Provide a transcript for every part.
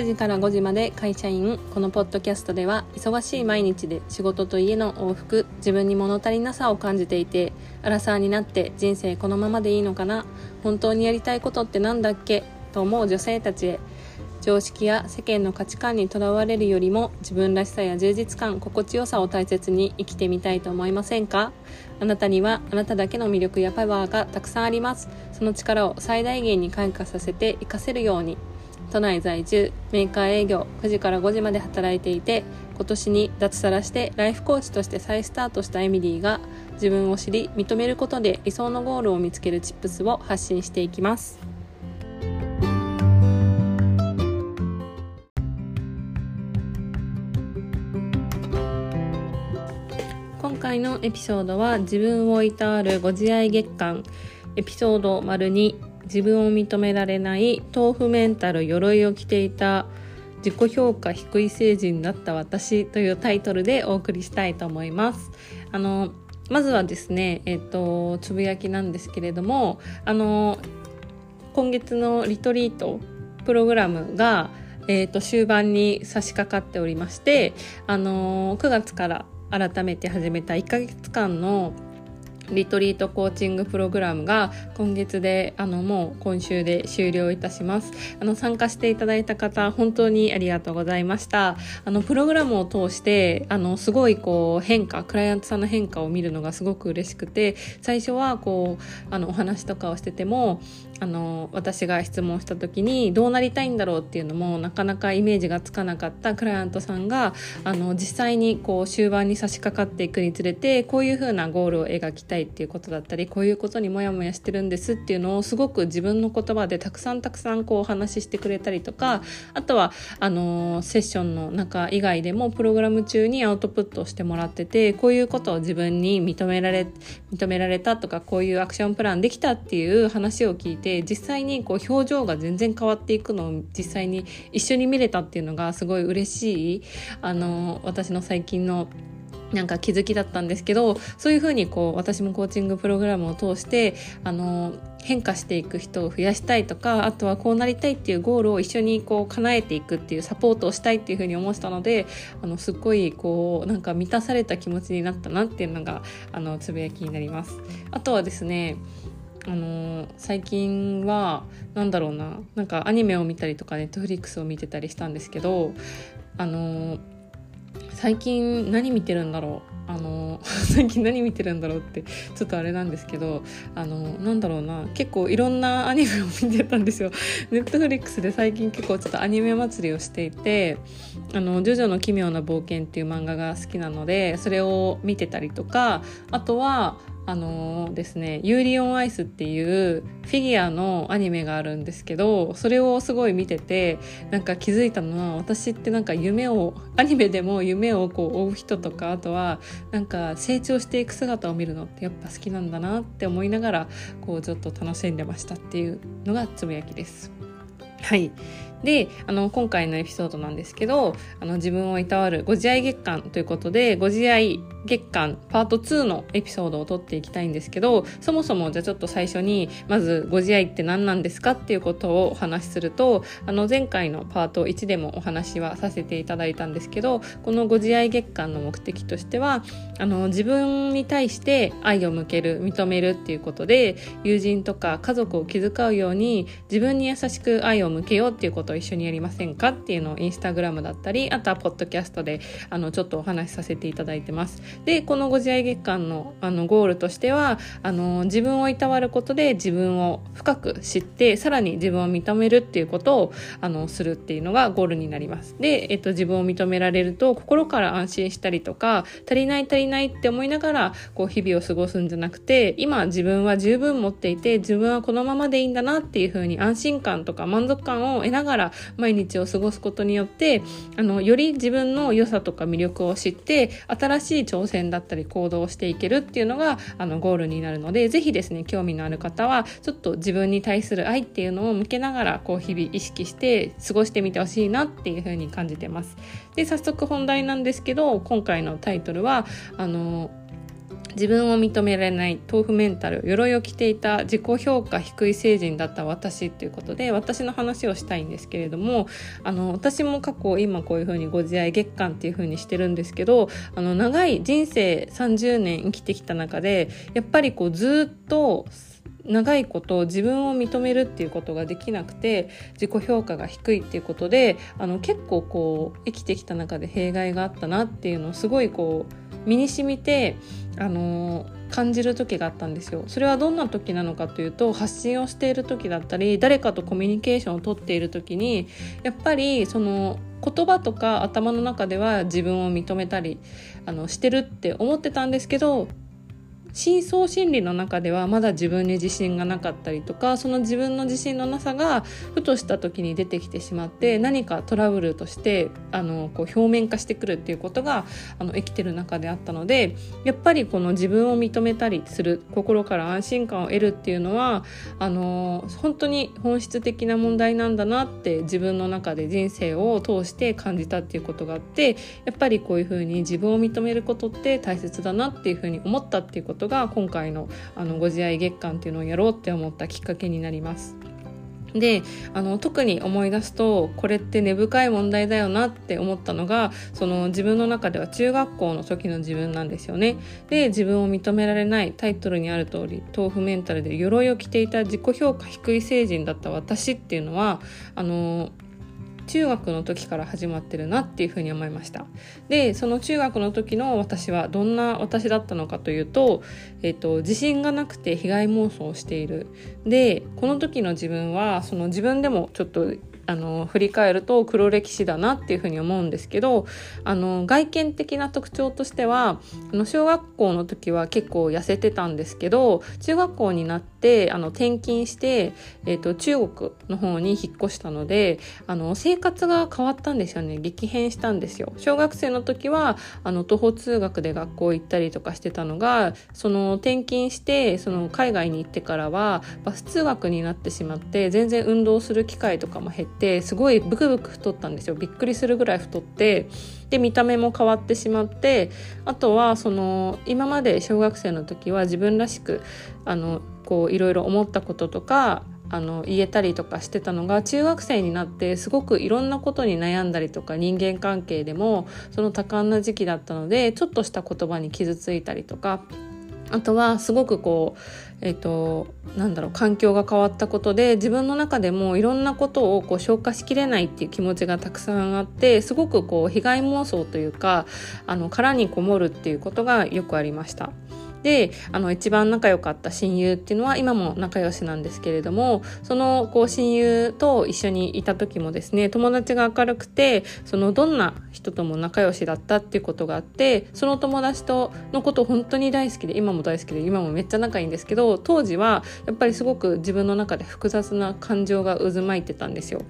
9時から5時まで会社員このポッドキャストでは忙しい毎日で仕事と家の往復自分に物足りなさを感じていてアラサーになって人生このままでいいのかな本当にやりたいことって何だっけと思う女性たちへ常識や世間の価値観にとらわれるよりも自分らしさや充実感心地よさを大切に生きてみたいと思いませんか？あなたにはあなただけの魅力やパワーがたくさんあります。その力を最大限に開花させて活かせるように。都内在住メーカー営業9時から5時まで働いていて今年に脱サラしてライフコーチとして再スタートしたエミリーが自分を知り認めることで理想のゴールを見つけるチップスを発信していきます。今回のエピソードは自分をいたわるご自愛月間。エピソード丸2自分を認められない豆腐メンタル鎧を着ていた自己評価低い成人だった私というタイトルでお送りしたいと思います。あのまずはですね、えっと、つぶやきなんですけれども、あの、今月のリトリートプログラムが、えっと、終盤に差し掛かっておりまして、あの、9月から改めて始めた1ヶ月間のリトリートコーチングプログラムが今月であのもう今週で終了いたします。あの参加していただいた方本当にありがとうございました。あのプログラムを通してあのすごいこう変化クライアントさんの変化を見るのがすごく嬉しくて最初はこうあのお話とかをしててもあの私が質問した時にどうなりたいんだろうっていうのもなかなかイメージがつかなかったクライアントさんがあの実際にこう終盤に差し掛かっていくにつれてこういうふうなゴールを描きたいっていうことだったりこういうことにモヤモヤしてるんですっていうのをすごく自分の言葉でたくさんたくさんこうお話ししてくれたりとかあとはあのセッションの中以外でもプログラム中にアウトプットしてもらっててこういうことを自分に認められ認められたとかこういうアクションプランできたっていう話を聞いて実際にこう表情が全然変わっていくのを実際に一緒に見れたっていうのがすごい嬉しいあの私の最近のなんか気づきだったんですけどそういうふうにこう私もコーチングプログラムを通してあの変化していく人を増やしたいとかあとはこうなりたいっていうゴールを一緒にこう叶えていくっていうサポートをしたいっていうふうに思ったのであのすっごいこうなんか満たされた気持ちになったなっていうのがあのつぶやきになります。あとはですねあの最近は何だろうななんかアニメを見たりとかネットフリックスを見てたりしたんですけどあの最近何見てるんだろう？あの 最近何見てるんだろうってちょっとあれなんですけどあのなんだろうな。結構いろんなアニメを見てたんですよ。ネットフリックスで最近結構ちょっとアニメ祭りをしていて「あのジョジョの奇妙な冒険」っていう漫画が好きなのでそれを見てたりとかあとはあのー、ですね「ユーリオンアイス」っていうフィギュアのアニメがあるんですけどそれをすごい見ててなんか気づいたのは私ってなんか夢をアニメでも夢をこう追う人とかあとはなんか成長していく姿を見るのってやっぱ好きなんだなって思いながらこうちょっと楽しんでましたっていうのがつぶやきです。はいであの今回のエピソードなんですけどあの自分をいたわるご自愛月間ということでご自愛月間パート2のエピソードを撮っていきたいんですけどそもそもじゃあちょっと最初にまずご自愛って何なんですかっていうことをお話しするとあの前回のパート1でもお話はさせていただいたんですけどこのご自愛月間の目的としてはあの自分に対して愛を向ける認めるっていうことで友人とか家族を気遣うように自分に優しく愛を向けようっていうことを一緒にやりませんかっていうのをインスタグラムだったりあとはポッドキャストであのちょっとお話しさせていただいてます。でこのご自愛月間のあのゴールとしてはあの自分をいたわることで自分を深く知ってさらに自分を認めるっていうことをあのするっていうのがゴールになります。で、えっと、自分を認められると心から安心したりとか足りない足りないって思いながらこう日々を過ごすんじゃなくて今自分は十分持っていて自分はこのままでいいんだなっていうふうに安心感とか満足感を得ながらら毎日を過ごすことによってあのより自分の良さとか魅力を知って新しい挑戦だったり行動をしていけるっていうのがあのゴールになるので是非ですね興味のある方はちょっと自分に対する愛っていうのを向けながらこう日々意識して過ごしてみてほしいなっていうふうに感じてます。で早速本題なんですけど今回のタイトルはあの自分を認められない豆腐メンタル鎧を着ていた自己評価低い成人だった私っていうことで私の話をしたいんですけれどもあの私も過去今こういうふうにご自愛月間っていうふうにしてるんですけどあの長い人生30年生きてきた中でやっぱりこうずっと長いこと自分を認めるっていうことができなくて自己評価が低いっていうことであの結構こう生きてきた中で弊害があったなっていうのをすごいこう身に染みてあの感じる時があったんですよ。それはどんな時なのかというと発信をしている時だったり誰かとコミュニケーションをとっている時にやっぱりその言葉とか頭の中では自分を認めたりあのしてるって思ってたんですけど深層心理の中ではまだ自分に自信がなかったりとかその自分の自信のなさがふとした時に出てきてしまって何かトラブルとしてあのこう表面化してくるっていうことがあの生きてる中であったのでやっぱりこの自分を認めたりする心から安心感を得るっていうのはあの本当に本質的な問題なんだなって自分の中で人生を通して感じたっていうことがあってやっぱりこういうふうに自分を認めることって大切だなっていうふうに思ったっていうことことが今回のあのご自愛月間っていうのをやろうって思ったきっかけになります。であの特に思い出すとこれって根深い問題だよなって思ったのがその自分の中では中学校の時の自分なんですよね。で自分を認められないタイトルにある通り豆腐メンタルで鎧を着ていた自己評価低い成人だった私っていうのはあの中学の時から始まってるなっていうふうに思いました。でその中学の時の私はどんな私だったのかというと,、えーと、自信がなくて被害妄想をしている。でこの時の自分はその自分でもちょっとあの振り返ると黒歴史だなっていうふうに思うんですけどあの外見的な特徴としてはあの小学校の時は結構痩せてたんですけど中学校になってあの転勤して、えーと、中国の方に引っ越したのであの生活が変わったんですよね激変したんですよ。小学生の時はあの徒歩通学で学校行ったりとかしてたのがその転勤してその海外に行ってからはバス通学になってしまって全然運動する機会とかも減ってすごいブクブク太ったんですよびっくりするぐらい太ってで見た目も変わってしまってあとはその今まで小学生の時は自分らしくあのこういろいろ思ったこととかあの言えたりとかしてたのが中学生になってすごくいろんなことに悩んだりとか人間関係でもその多感な時期だったのでちょっとした言葉に傷ついたりとかあとはすごくこうえーと、なんだろう環境が変わったことで自分の中でもいろんなことをこう消化しきれないっていう気持ちがたくさんあってすごくこう被害妄想というかあの殻にこもるっていうことがよくありました。であの一番仲良かった親友っていうのは今も仲良しなんですけれどもそのこう親友と一緒にいた時もですね友達が明るくてそのどんな人とも仲良しだったっていうことがあってその友達とのこと本当に大好きで今も大好きで今もめっちゃ仲いいんですけど当時はやっぱりすごく自分の中で複雑な感情が渦巻いてたんですよ。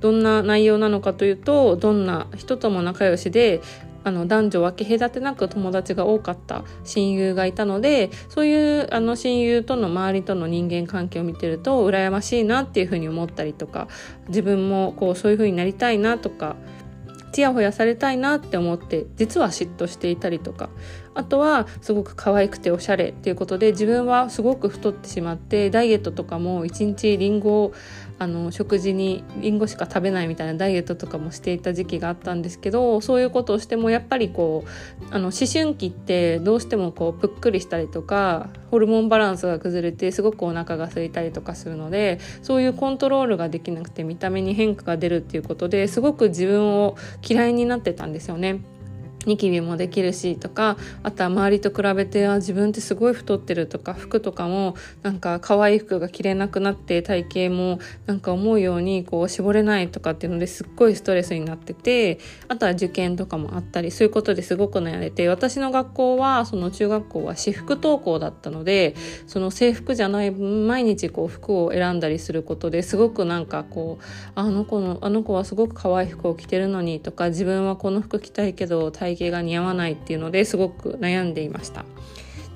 どんな内容なのかというとどんな人とも仲良しであの男女分け隔てなく友達が多かった親友がいたのでそういうあの親友との周りとの人間関係を見てると羨ましいなっていうふうに思ったりとか自分もこうそういうふうになりたいなとかちやほやされたいなって思って実は嫉妬していたりとかあとはすごく可愛くておしゃれっていうことで自分はすごく太ってしまってダイエットとかも一日りんごをあの食事にりんごしか食べないみたいなダイエットとかもしていた時期があったんですけどそういうことをしてもやっぱりこうあの思春期ってどうしてもこうぷっくりしたりとかホルモンバランスが崩れてすごくお腹が空いたりとかするのでそういうコントロールができなくて見た目に変化が出るっていうことですごく自分を嫌いになってたんですよね。ニキビもできるしとかあとは周りと比べてあ自分ってすごい太ってるとか服とかもなんか可愛い服が着れなくなって体型もなんか思うようにこう絞れないとかっていうのですっごいストレスになっててあとは受験とかもあったりそういうことですごく悩んでて私の学校はその中学校は私服登校だったのでその制服じゃない毎日こう服を選んだりすることですごくなんかこうあの子のあの子はすごく可愛い服を着てるのにとか自分はこの服着たいけど体型が似合わないっていうのですごく悩んでいました。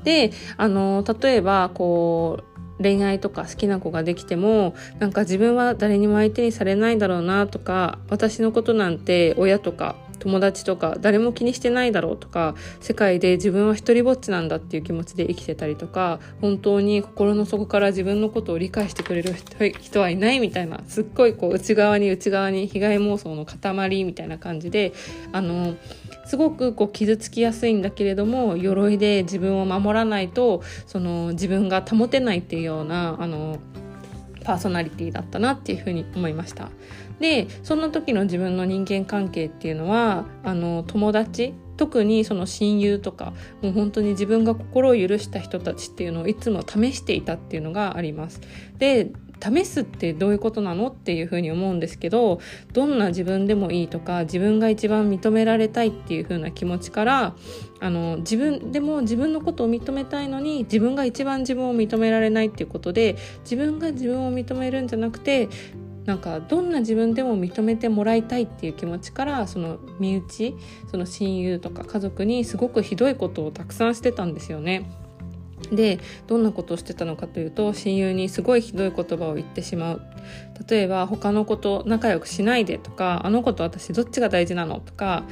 であの例えばこう恋愛とか好きな子ができてもなんか自分は誰にも相手にされないだろうなとか私のことなんて親とか友達とか誰も気にしてないだろうとか世界で自分は一人ぼっちなんだっていう気持ちで生きてたりとか本当に心の底から自分のことを理解してくれる人はいないみたいなすっごいこう内側に内側に被害妄想の塊みたいな感じであのすごくこう傷つきやすいんだけれども鎧で自分を守らないとその自分が保てないっていうようなあのパーソナリティだったなっていうふうに思いました。でその時の自分の人間関係っていうのはあの友達特にその親友とかもう本当に自分が心を許した人たちっていうのをいつも試していたっていうのがあります。で試すってどういうことなのっていうふうに思うんですけどどんな自分でもいいとか自分が一番認められたいっていうふうな気持ちからあの自分でも自分のことを認めたいのに自分が一番自分を認められないっていうことで自分が自分を認めるんじゃなくてなんかどんな自分でも認めてもらいたいっていう気持ちからその身内その親友とか家族にすごくひどいことをたくさんしてたんですよね。でどんなことをしてたのかというと親友にすごいひどい言葉を言ってしまう例えば他の子と仲良くしないでとかあの子と私どっちが大事なのとか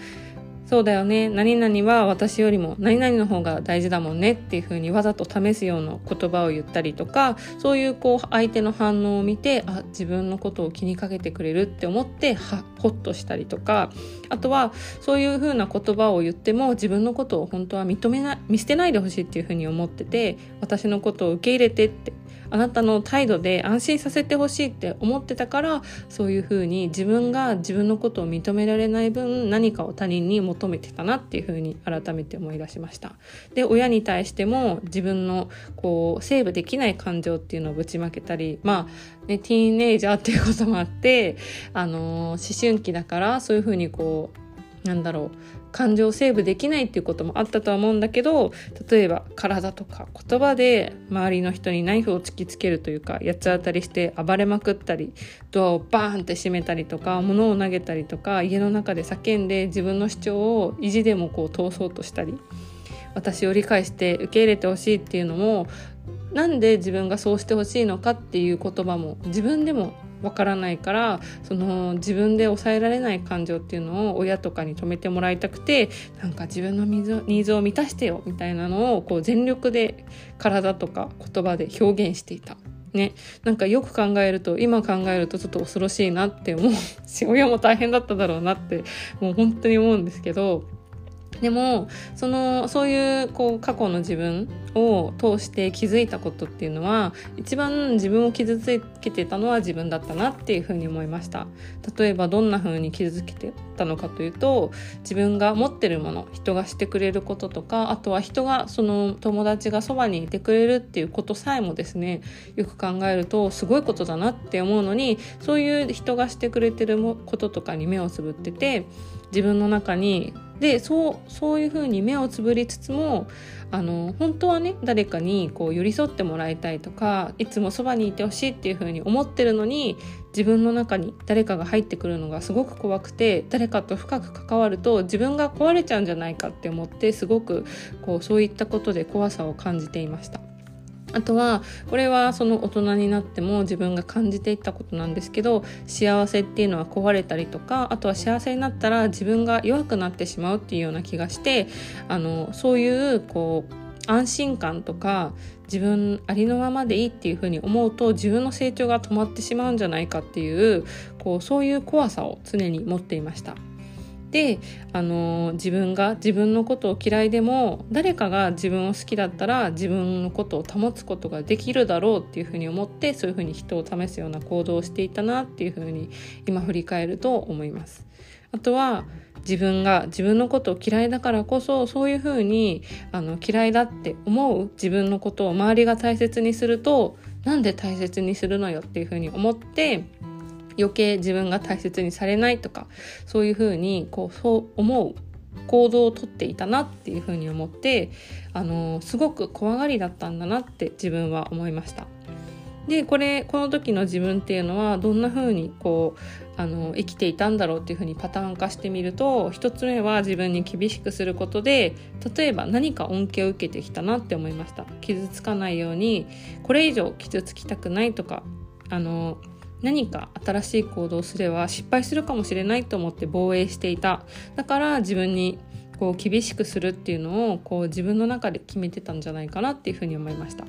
そうだよね。何々は私よりも何々の方が大事だもんね。っていう風にわざと試すような言葉を言ったりとかそういうこう相手の反応を見てあ自分のことを気にかけてくれるって思ってはホッとしたりとかあとはそういう風な言葉を言っても自分のことを本当は認めない見捨てないでほしいっていう風に思ってて私のことを受け入れてってあなたの態度で安心させてほしいって思ってたからそういうふうに自分が自分のことを認められない分何かを他人に求めてたなっていうふうに改めて思い出しました。で親に対しても自分のこうセーブできない感情っていうのをぶちまけたりまあねティーンエイジャーっていうこともあってあの思春期だからそういうふうにこうなんだろう感情をセーブできないっていうこともあったとは思うんだけど例えば体とか言葉で周りの人にナイフを突きつけるというか八つ当たりして暴れまくったりドアをバーンって閉めたりとか物を投げたりとか家の中で叫んで自分の主張を意地でもこう通そうとしたり私を理解して受け入れてほしいっていうのもなんで自分がそうしてほしいのかっていう言葉も自分でもわからないからその自分で抑えられない感情っていうのを親とかに止めてもらいたくてなんか自分のニーズを満たしてよみたいなのをこう全力で体とか言葉で表現していた。ね、なんかよく考えると今考えるとちょっと恐ろしいなって思う。し 親も大変だっただろうなってもう本当に思うんですけど。でもそのそういうこう過去の自分を通して気づいたことっていうのは一番自分を傷つけてたのは自分だったなっていうふうに思いました。例えばどんなふうに傷つけてたのかというと自分が持ってるもの人がしてくれることとかあとは人がその友達がそばにいてくれるっていうことさえもですねよく考えるとすごいことだなって思うのにそういう人がしてくれてることとかに目をつぶってて自分の中にでそうそういうふうに目をつぶりつつもあの本当はね誰かにこう寄り添ってもらいたいとかいつもそばにいてほしいっていうふうに思ってるのに自分の中に誰かが入ってくるのがすごく怖くて誰かと深く関わると自分が壊れちゃうんじゃないかって思ってすごくこうそういったことで怖さを感じていました。あとはこれはその大人になっても自分が感じていったことなんですけど幸せっていうのは壊れたりとかあとは幸せになったら自分が弱くなってしまうっていうような気がしてあのそういうこう安心感とか自分ありのままでいいっていうふうに思うと自分の成長が止まってしまうんじゃないかっていうこうそういう怖さを常に持っていました。で、あの自分が自分のことを嫌いでも誰かが自分を好きだったら自分のことを保つことができるだろうっていうふうに思ってそういうふうに人を試すような行動をしていたなっていうふうに今振り返ると思います。あとは自分が自分のことを嫌いだからこそそういうふうにあの嫌いだって思う自分のことを周りが大切にするとなんで大切にするのよっていうふうに思って余計自分が大切にされないとかそういうふうにこうそう思う行動をとっていたなっていうふうに思ってあのすごく怖がりだったんだなって自分は思いました。でこれこの時の自分っていうのはどんな風にこうあの生きていたんだろうっていう風にパターン化してみると1つ目は自分に厳しくすることで例えば何か恩恵を受けてきたなって思いました傷つかないようにこれ以上傷つきたくないとかあの何か新しい行動をすれば失敗するかもしれないと思って防衛していた。だから自分にこう厳しくするっていうのをこう自分の中で決めてたんじゃないかなっていうふうに思いました。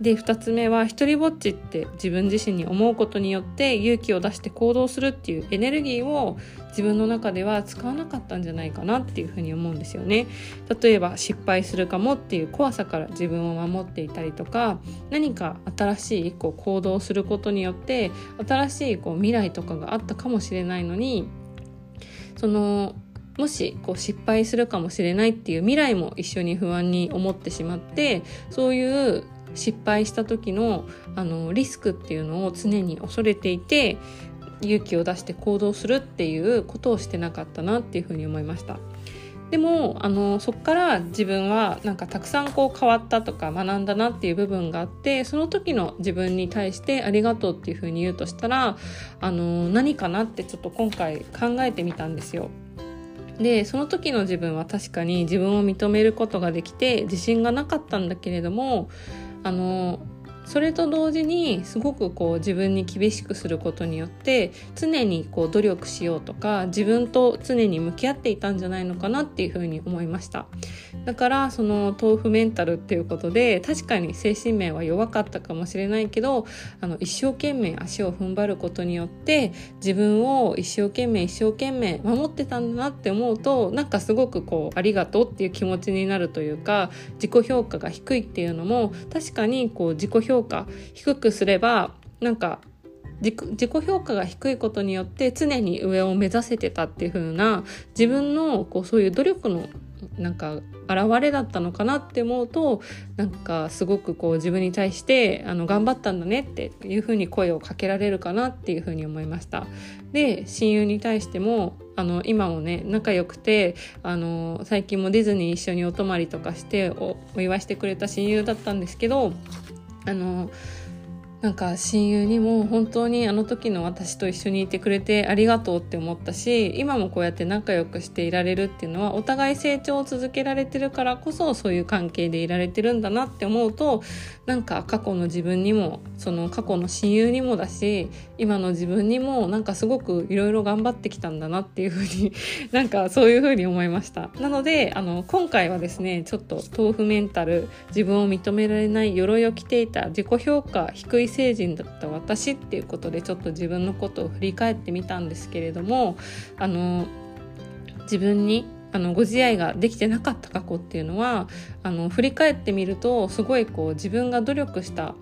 で2つ目は一人ぼっちって自分自身に思うことによって勇気を出して行動するっていうエネルギーを自分の中では使わなかったんじゃないかなっていうふうに思うんですよね。例えば失敗するかもっていう怖さから自分を守っていたりとか何か新しいこう行動することによって新しいこう未来とかがあったかもしれないのにそのもしこう失敗するかもしれないっていう未来も一緒に不安に思ってしまってそういう失敗した時のあのリスクっていうのを常に恐れていて勇気を出して行動するっていうことをしてなかったなっていうふうに思いました。でもあのそこから自分はなんかたくさんこう変わったとか学んだなっていう部分があってその時の自分に対してありがとうっていうふうに言うとしたらあの何かなってちょっと今回考えてみたんですよ。でその時の自分は確かに自分を認めることができて自信がなかったんだけれどもあのそれと同時にすごくこう自分に厳しくすることによって常にこう努力しようとか自分と常に向き合っていたんじゃないのかなっていうふうに思いました。だからその豆腐メンタルっていうことで確かに精神面は弱かったかもしれないけどあの一生懸命足を踏ん張ることによって自分を一生懸命一生懸命守ってたんだなって思うとなんかすごくこうありがとうっていう気持ちになるというか自己評価が低いっていうのも確かにこう自己評価評価低くすればなんか自己評価が低いことによって常に上を目指せてたっていう風な自分のこうそういう努力のなんか現れだったのかなって思うとなんかすごくこう自分に対してあの頑張ったんだねっていう風に声をかけられるかなっていう風に思いました。で親友に対してもあの今もね仲良くてあの最近もディズニー一緒にお泊まりとかしてお祝いしてくれた親友だったんですけどあのなんか親友にも本当にあの時の私と一緒にいてくれてありがとうって思ったし今もこうやって仲良くしていられるっていうのはお互い成長を続けられてるからこそそういう関係でいられてるんだなって思うとなんか過去の自分にもその過去の親友にもだし今の自分にもなんかすごくいろいろ頑張ってきたんだなっていうふうに なんかそういうふうに思いました。なのであの今回はですねちょっと豆腐メンタル自分を認められない鎧を着ていた自己評価低い成人だった私っていうことでちょっと自分のことを振り返ってみたんですけれどもあの自分にあのご自愛ができてなかった過去っていうのはあの振り返ってみるとすごいこう自分が努力した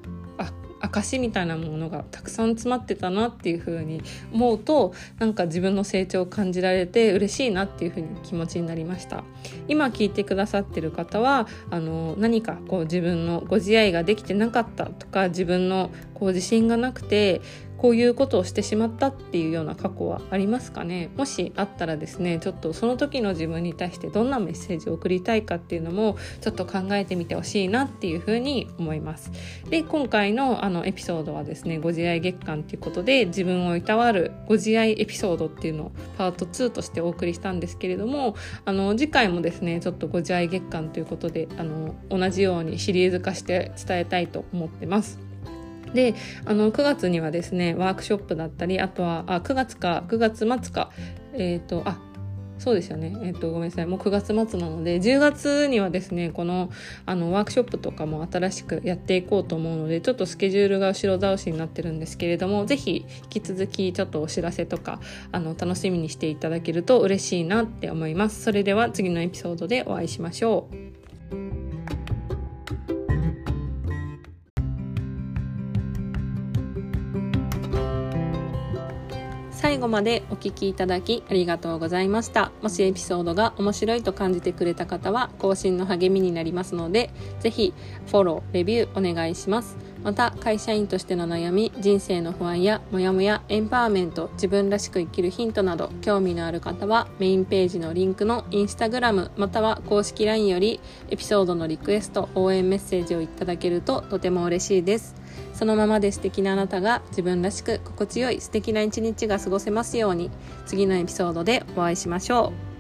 証みたいなものがたくさん詰まってたなっていう風に思うとなんか自分の成長を感じられて嬉しいなっていう風に気持ちになりました。今聞いてくださってる方はあの何かこう自分のご自愛ができてなかったとか自分のこう自信がなくてこういうことをしてしまったっていうような過去はありますかね？もしあったらですねちょっとその時の自分に対してどんなメッセージを送りたいかっていうのもちょっと考えてみてほしいなっていうふうに思います。で今回のあのエピソードはですねご自愛月間っていうことで自分をいたわるご自愛エピソードっていうのをパート2としてお送りしたんですけれどもあの次回もですねちょっとご自愛月間ということであの同じようにシリーズ化して伝えたいと思ってます。であの9月にはですねワークショップだったりあとはあ9月か9月末かえっ、ー、とあそうですよね。えっ、と、ごめんなさい。もう9月末なので、10月にはですね、この、あの、ワークショップとかも新しくやっていこうと思うので、ちょっとスケジュールが後ろ倒しになってるんですけれども、ぜひ、引き続き、ちょっとお知らせとか、あの、楽しみにしていただけると嬉しいなって思います。それでは、次のエピソードでお会いしましょう。最後までお聴きいただきありがとうございました。もしエピソードが面白いと感じてくれた方は更新の励みになりますので、ぜひフォロー、レビューお願いします。また会社員としての悩み、人生の不安やモヤモヤ、エンパワーメント、自分らしく生きるヒントなど興味のある方はメインページのリンクのインスタグラムまたは公式 LINE よりエピソードのリクエスト、応援メッセージをいただけるととても嬉しいです。そのままで素敵なあなたが自分らしく心地よい素敵な一日が過ごせますように次のエピソードでお会いしましょう。